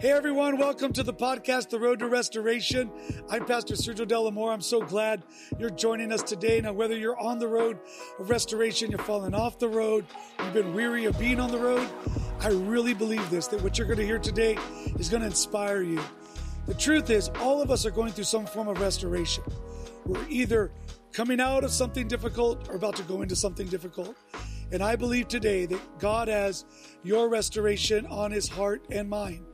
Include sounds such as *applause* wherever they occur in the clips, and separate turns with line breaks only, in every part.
Hey everyone, welcome to the podcast, The Road to Restoration. I'm Pastor Sergio de la Mora. I'm so glad you're joining us today. Now, whether you're on the road of restoration, you're falling off the road, you've been weary of being on the road, I really believe this, that what you're going to hear today is going to inspire you. The truth is, all of us are going through some form of restoration. We're either coming out of something difficult or about to go into something difficult. And I believe today that God has your restoration on his heart and mind.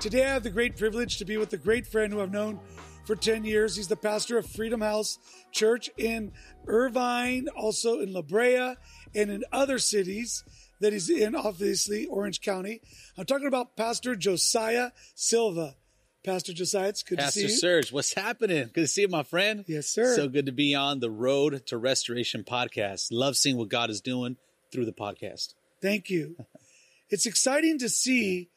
Today, I have the great privilege to be with a great friend who I've known for 10 years. He's the pastor of Freedom House Church in Irvine, also in La Brea, and in other cities that he's in, obviously, Orange County. I'm talking about Pastor Josiah Silva. Pastor Josiah, it's good
Pastor
to see you.
Pastor Serge, what's happening? Good to see you, my friend.
Yes, sir.
So good to be on the Road to Restoration podcast. Love seeing what God is doing through the podcast.
Thank you. It's exciting to see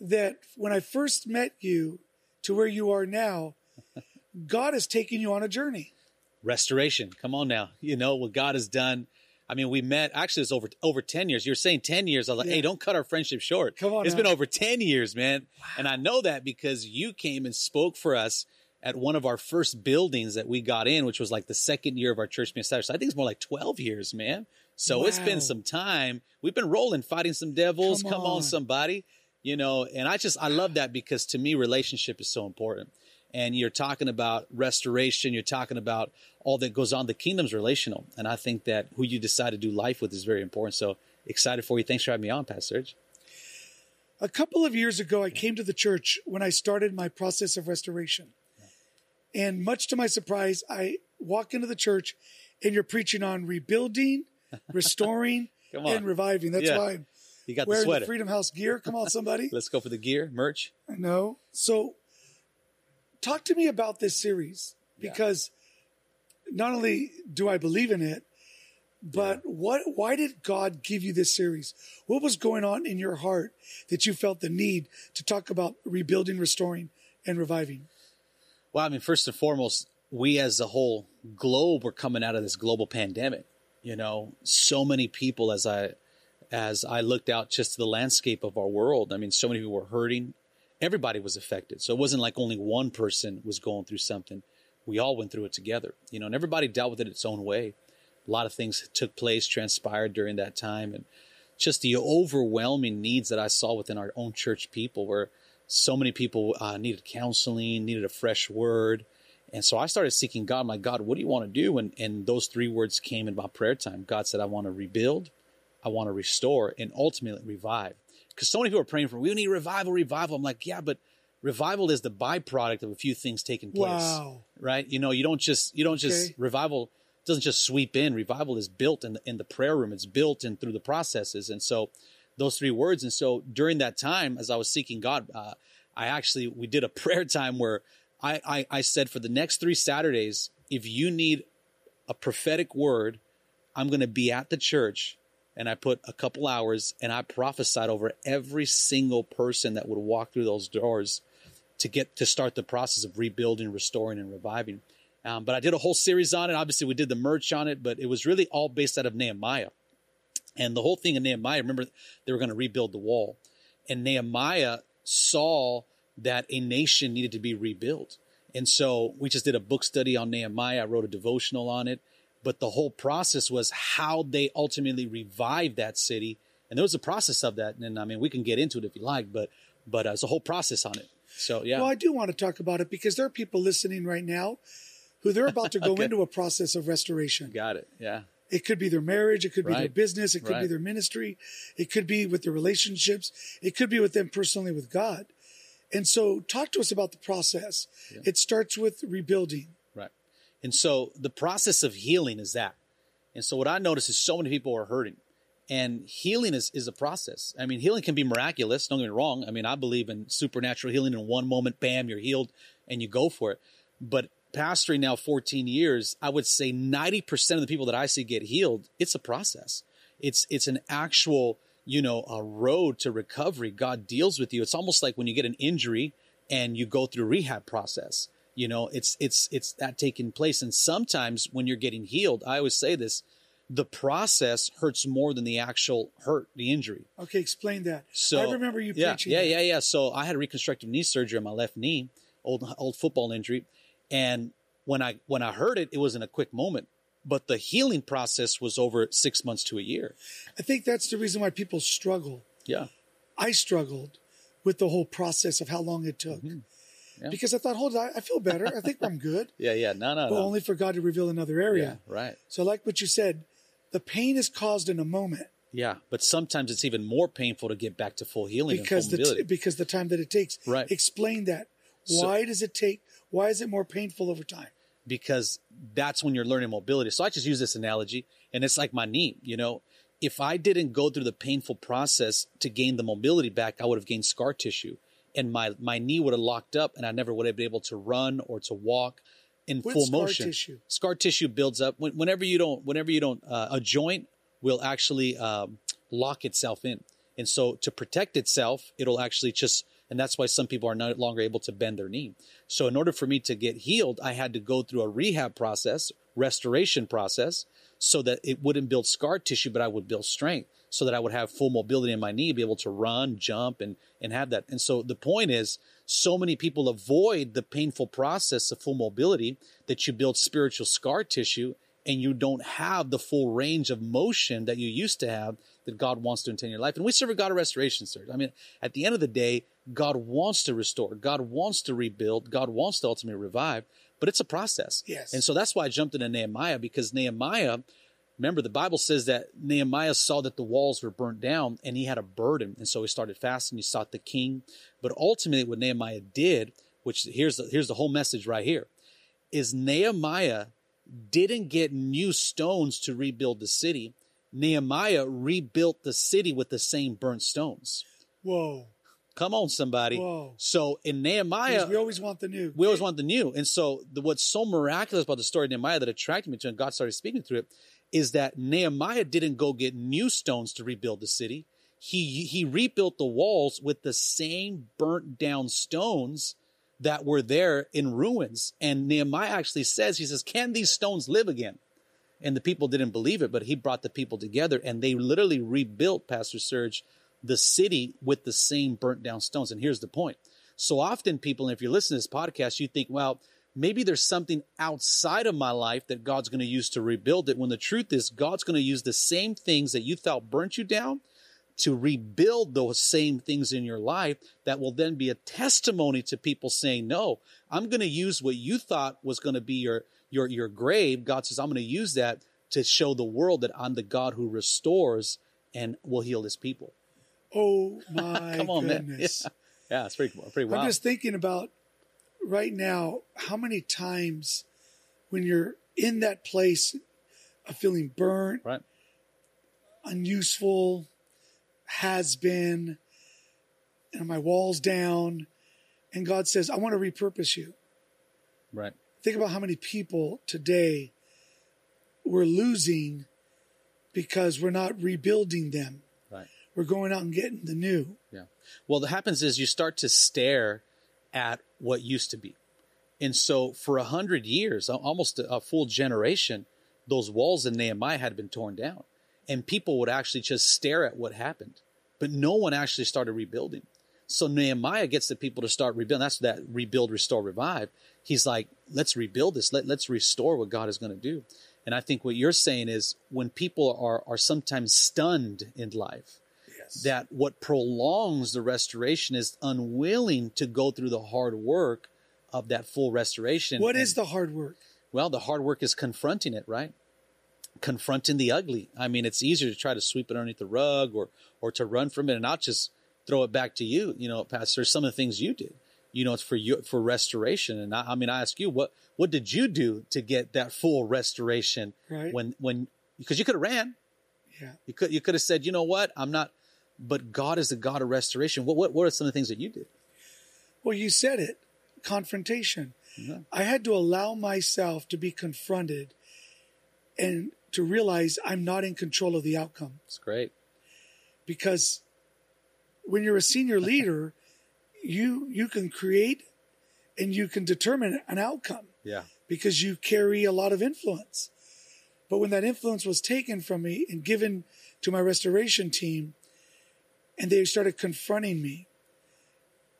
that when I first met you to where you are now, *laughs* God has taken you on a journey.
Restoration. Come on now. You know what God has done. I mean, we met actually it's over over 10 years. You're saying 10 years. I was like,
Yeah.
hey, don't cut our friendship short.
Come on
It's
now.
been over 10 years, man. And I know that because you came and spoke for us at one of our first buildings that we got in, which was like the second year of our church being established. So I think it's more like 12 years, man. So it's been some time. We've been rolling, fighting some devils.
Come
Come, on.
on.
somebody. You know, and I just, I love that because to me, relationship is so important. And you're talking about restoration. You're talking about all that goes on. The kingdom's relational. And I think that who you decide to do life with is very important. So excited for you. Thanks for having me on, Pastor Serge.
A couple of years ago, I came to the church when I started my process of restoration. And much to my surprise, I walk into the church and you're preaching on rebuilding, *laughs* restoring, and reviving. That's
Yeah.
why I'm
You got the
wearing the. Freedom House gear. Come on, somebody. *laughs*
Let's go for the gear, merch.
No. So talk to me about this series because not only do I believe in it, but what why did God give you this series? What was going on in your heart that you felt the need to talk about rebuilding, restoring, and reviving?
Well, I mean, first and foremost, we as a whole globe were coming out of this global pandemic. You know, so many people as I as I looked out just to the landscape of our world, I mean, so many people were hurting. Everybody was affected. So it wasn't like only one person was going through something. We all went through it together, you know, and everybody dealt with it its own way. A lot of things took place, transpired during that time. And just the overwhelming needs that I saw within our own church people where so many people uh, needed counseling, needed a fresh word. And so I started seeking God. Like, God, what do you want to do? And, and those three words came in my prayer time. God said, I want to rebuild, I want to restore, and ultimately revive. Because so many people are praying for, we need revival, revival. I'm like, yeah, but revival is the byproduct of a few things taking place.
Wow.
Right? You know, you don't just, you don't just,
Okay.
revival doesn't just sweep in. Revival is built in the, in the prayer room. It's built in through the processes. And so those three words. And so during that time, as I was seeking God, uh, I actually, we did a *laughs* prayer time where I, I, I said for the next three Saturdays, if you need a prophetic word, I'm going to be at the church and I put a couple hours and I prophesied over every single person that would walk through those doors to get to start the process of rebuilding, restoring, and reviving. Um, but I did a whole series on it. Obviously, we did the merch on it, but it was really all based out of Nehemiah. And the whole thing in Nehemiah, remember, they were going to rebuild the wall. And Nehemiah saw that a nation needed to be rebuilt. And so we just did a book study on Nehemiah. I wrote a devotional on it. But the whole process was how they ultimately revived that city. And there was a process of that. And I mean, we can get into it if you like, but but uh, it's a whole process on it. So yeah,
Well, I do want to talk about it because there are people listening right now who they're about to go *laughs*
Okay.
into a process of restoration.
got it. Yeah,
It could be their marriage. It could be their business. It could be their ministry. It could be with their relationships. It could be with them personally with God. And so talk to us about the process. It starts with rebuilding.
And so the process of healing is that. And so what I notice is so many people are hurting. And healing is, is a process. I mean, healing can be miraculous. Don't get me wrong. I mean, I believe in supernatural healing. In one moment, bam, you're healed and you go for it. But pastoring now 14 years, I would say 90% of the people that I see get healed, it's a process. It's, it's an actual, you know, a road to recovery. God deals with you. It's almost like when you get an injury and you go through rehab process. You know, it's, it's, it's that taking place. And sometimes when you're getting healed, I always say this, the process hurts more than the actual hurt, the injury.
Okay, explain that.
So
I remember you
yeah,
preaching.
Yeah,
that.
yeah, yeah. So I had a reconstructive knee surgery on my left knee, old old football injury, and when I when I heard it, it was in a quick moment. But the healing process was over six months to a year.
I think that's the reason why people struggle.
Yeah,
I struggled with the whole process of how long it took.
Mm-hmm. Yeah.
Because I thought, hold on, I feel better. I think I'm good. *laughs*
yeah, yeah. No, no,
But
no.
only for God to reveal another area.
yeah, right.
So, like what you said, the pain is caused in a moment
Yeah, but sometimes it's even more painful to get back to full healing
because
and
the t- because the time that it takes.
Right.
Explain that.
So-
Why does it take? Why is it more painful over time?
because that's when you're learning mobility. So I just use this analogy, and it's like my knee. You know, if I didn't go through the painful process to gain the mobility back, I would have gained scar tissue, and my my knee would have locked up, and I never would have been able to run or to walk in
What's
full
scar
motion.
tissue?
Scar tissue builds up when, whenever you don't. Whenever you don't, uh, a joint will actually um, lock itself in, and so to protect itself, it'll actually just. And that's why some people are no longer able to bend their knee. So, in order for me to get healed, I had to go through a rehab process, restoration process, so that it wouldn't build scar tissue, but I would build strength so that I would have full mobility in my knee, be able to run, jump, and, and have that. And so the point is, so many people avoid the painful process of full mobility that you build spiritual scar tissue and you don't have the full range of motion that you used to have that God wants to intend in your life. And we serve a God of restoration, sir. I mean, at the end of the day, God wants to restore, God wants to rebuild, God wants to ultimately revive, but it's a process.
Yes.
And so that's why I jumped into Nehemiah because Nehemiah, remember, the Bible says that Nehemiah saw that the walls were burnt down and he had a burden. And so he started fasting, he sought the king. But ultimately, what Nehemiah did, which here's the, here's the whole message right here, is Nehemiah didn't get new stones to rebuild the city. Nehemiah rebuilt the city with the same burnt stones.
Whoa.
Come on, somebody.
Whoa.
So in Nehemiah,
we always want the new.
we always want the new. And so the, what's so miraculous about the story of Nehemiah that attracted me to it and God started speaking through it is that Nehemiah didn't go get new stones to rebuild the city. He, he rebuilt the walls with the same burnt down stones that were there in ruins. And Nehemiah actually says, he says, can these stones live again? And the people didn't believe it, but he brought the people together and they literally rebuilt, Pastor Serge, the city with the same burnt down stones. And here's the point. So often people, and if you're listening to this podcast, you think, well, maybe there's something outside of my life that God's going to use to rebuild it. When the truth is, God's going to use the same things that you thought burnt you down to rebuild those same things in your life that will then be a testimony to people saying, no, I'm going to use what you thought was going to be your, your, your grave. God says, I'm going to use that to show the world that I'm the God who restores and will heal his people.
Oh *laughs* my
Come on, man. *laughs*
goodness.
Yeah, it's pretty, pretty wild.
I'm just thinking about right now how many times when you're in that place of feeling burnt,
right.
unuseful, has been, and my walls down, and God says, I want to repurpose you.
Right.
Think about how many people today we're losing because we're not rebuilding them.
Right.
We're going out and getting the new.
Yeah. Well, what happens is you start to stare at what used to be. And so for a hundred years, almost a, full generation, those walls in Nehemiah had been torn down. And people would actually just stare at what happened. But no one actually started rebuilding. So Nehemiah gets the people to start rebuilding. That's that rebuild, restore, revive. He's like, let's rebuild this. Let, let's restore what God is going to do. And I think what you're saying is when people are, are sometimes stunned in life,
Yes.
that what prolongs the restoration is unwilling to go through the hard work of that full restoration.
What
And-
is the hard work?
well, the hard work is confronting it, right? Confronting the ugly. I mean, it's easier to try to sweep it underneath the rug or or to run from it and not just throw it back to you. You know, Pastor, some of the things you did. You know, it's for you for restoration. And I, I mean, I ask you, what what did you do to get that full restoration?
Right.
When when because you could have ran.
Yeah.
You could you could have said, you know what, I'm not. But God is the God of restoration. What what what are some of the things that you did?
Well, you said it confrontation.
Yeah.
I had to allow myself to be confronted and to realize I'm not in control of the outcome.
It's great.
Because when you're a senior *laughs* leader, you you can create and you can determine an outcome
Yeah.
because you carry a lot of influence. But when that influence was taken from me and given to my restoration team, and they started confronting me,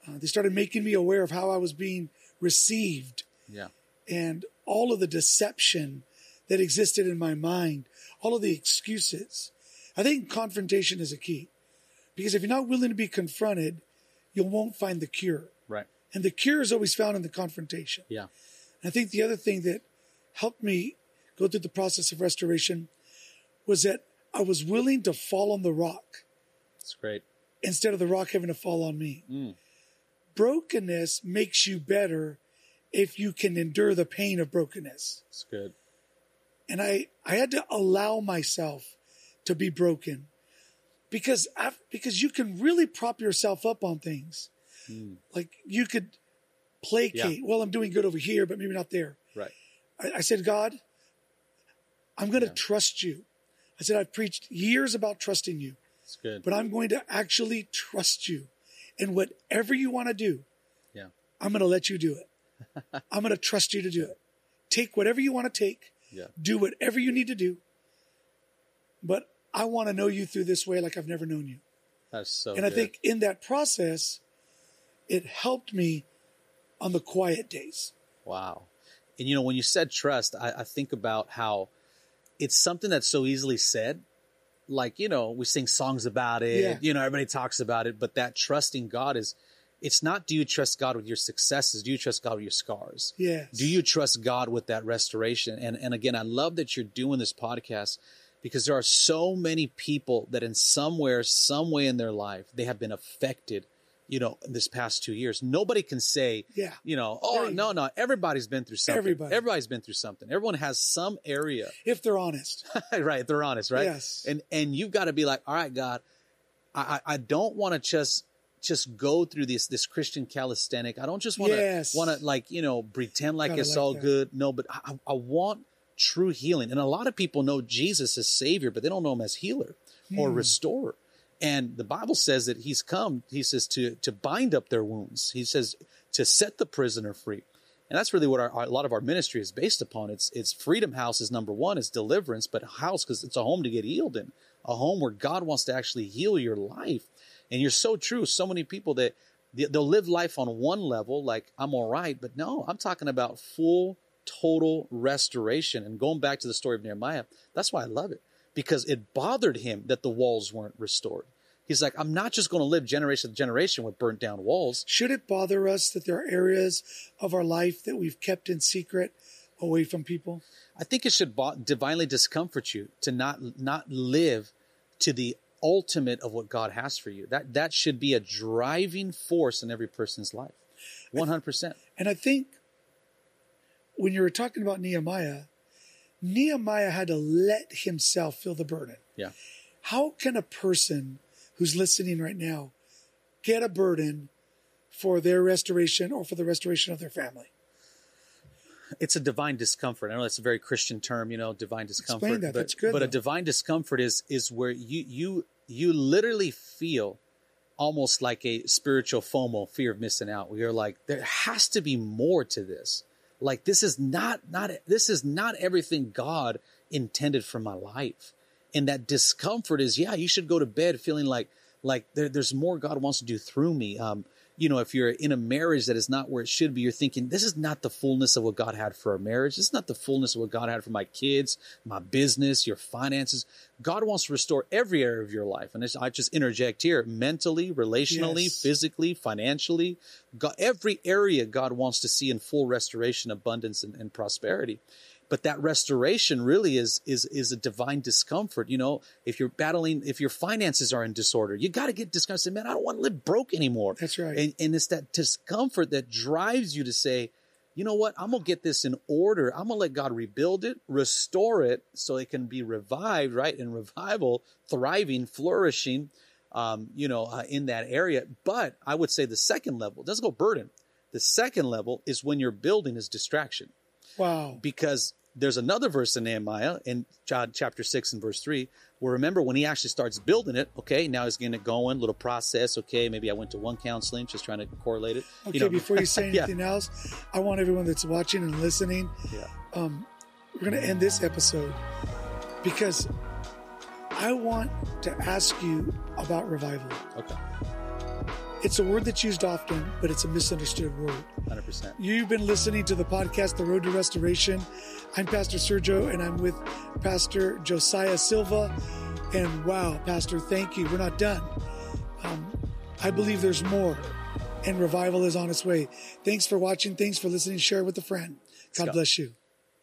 uh, they started making me aware of how I was being received
Yeah.
and all of the deception that existed in my mind, all of the excuses. I think confrontation is a key because if you're not willing to be confronted, you won't find the cure.
Right.
And the cure is always found in the confrontation.
Yeah.
And I think the other thing that helped me go through the process of restoration was that I was willing to fall on the rock
It's great.
Instead of the rock having to fall on me.
Mm.
Brokenness makes you better if you can endure the pain of brokenness.
It's good.
And I, I had to allow myself to be broken because I, because you can really prop yourself up on things.
Mm.
Like you could placate. Well, I'm doing good over here, but maybe not there.
Right.
I, I said, God, I'm going to
Yeah.
trust you. I said, I've preached years about trusting you,
It's good.
but I'm going to actually trust you. And whatever you want to do,
Yeah.
I'm going to let you do it. *laughs* I'm going to trust you to do it. Take whatever you want to take,
Yeah.
do whatever you need to do. But I want to know you through this way like I've never known you.
That's so
and I think in that process, it helped me on the quiet days.
Wow. And you know, when you said trust, I, I think about how it's something that's so easily said. Like, you know, we sing songs about it,
Yeah.
you know, everybody talks about it, but that trusting God is, it's not do you trust God with your successes? Do you trust God with your scars?
yeah
Do you trust God with that restoration? And and again, I love that you're doing this podcast because there are so many people that in somewhere, some way in their life, they have been affected, you know, in this past two years. Nobody can say,
Yeah.
you know, oh
you
no, no, everybody's been through something.
Everybody.
Everybody's been through something. Everyone has some area. *laughs*
If they're honest. *laughs*
right. They're honest, right?
Yes.
And and you've got to be like, all right, God, I I don't want to just just go through this this Christian calisthenic. I don't just want to
Yes.
want to like you know pretend like
Gotta
it's
like
all
that.
good. No, but I, I want true healing. And a lot of people know Jesus as Savior, but they don't know Him as healer or
Hmm.
restorer. And the Bible says that He's come. He says to to bind up their wounds. He says to set the prisoner free. And that's really what our, our- a lot of our ministry is based upon. It's it's Freedom House is number one, it's deliverance, but house because it's a home to get healed in, a home where God wants to actually heal your life. And you're so true. So many people that they'll live life on one level, like I'm all right, but no, I'm talking about full, total restoration. And going back to the story of Nehemiah, that's why I love it because it bothered him that the walls weren't restored. He's like, I'm not just going to live generation to generation with burnt down walls.
Should it bother us that there are areas of our life that we've kept in secret away from people?
I think it should divinely discomfort you to not not live to the ultimate of what God has for you. That that should be a driving force in every person's life. 100%.
And I think when you were talking about Nehemiah, Nehemiah had to let himself feel the burden.
Yeah.
How can a person who's listening right now get a burden for their restoration or for the restoration of their family?
It's a divine discomfort. I know that's a very Christian term, you know, divine discomfort.
Explain that.
But,
That's good,
But a divine discomfort is is where you you you literally feel almost like a spiritual FOMO, fear of missing out. Where you're like, there has to be more to this. Like this is not not this is not everything God intended for my life. And that discomfort is, yeah, you should go to bed feeling like like there, there's more God wants to do through me. Um, you know, if you're in a marriage that is not where it should be, you're thinking, this is not the fullness of what God had for our marriage. This is not the fullness of what God had for my kids, my business, your finances. God wants to restore every area of your life. And I just interject here mentally, relationally,
Yes.
physically, financially. God, every area God wants to see in full restoration, abundance, and, and prosperity but that restoration really is is is a divine discomfort you know? If you're battling if your finances are in disorder you got to get disgusted. Man i don't want to live broke anymore.
That's right.
and, and it's that discomfort that drives you to say you know what? I'm gonna get this in order. I'm gonna let god rebuild it restore it so it can be revived right? In revival thriving flourishing um, you know uh, in that area. But i would say the second level doesn't go burden. The second level is when your building is distraction.
Wow.
because there's another verse in Nehemiah in John chapter 6 and verse 3 where remember when he actually starts building it okay now he's getting it going little process okay maybe I went to one counseling just trying to correlate it
Okay,
you know
before you say *laughs*
Yeah.
anything else, I want everyone that's watching and listening,
yeah
um, we're going to end this episode because I want to ask you about revival.
Okay.
It's a word that's used often, but it's a misunderstood word.
100%.
You've been listening to the podcast, The Road to Restoration. I'm Pastor Sergio, and I'm with Pastor Josiah Silva. And wow, Pastor, thank you. We're not done. Um, I believe there's more, and revival is on its way. Thanks for watching. Thanks for listening. Share with a friend. God
go.
bless you.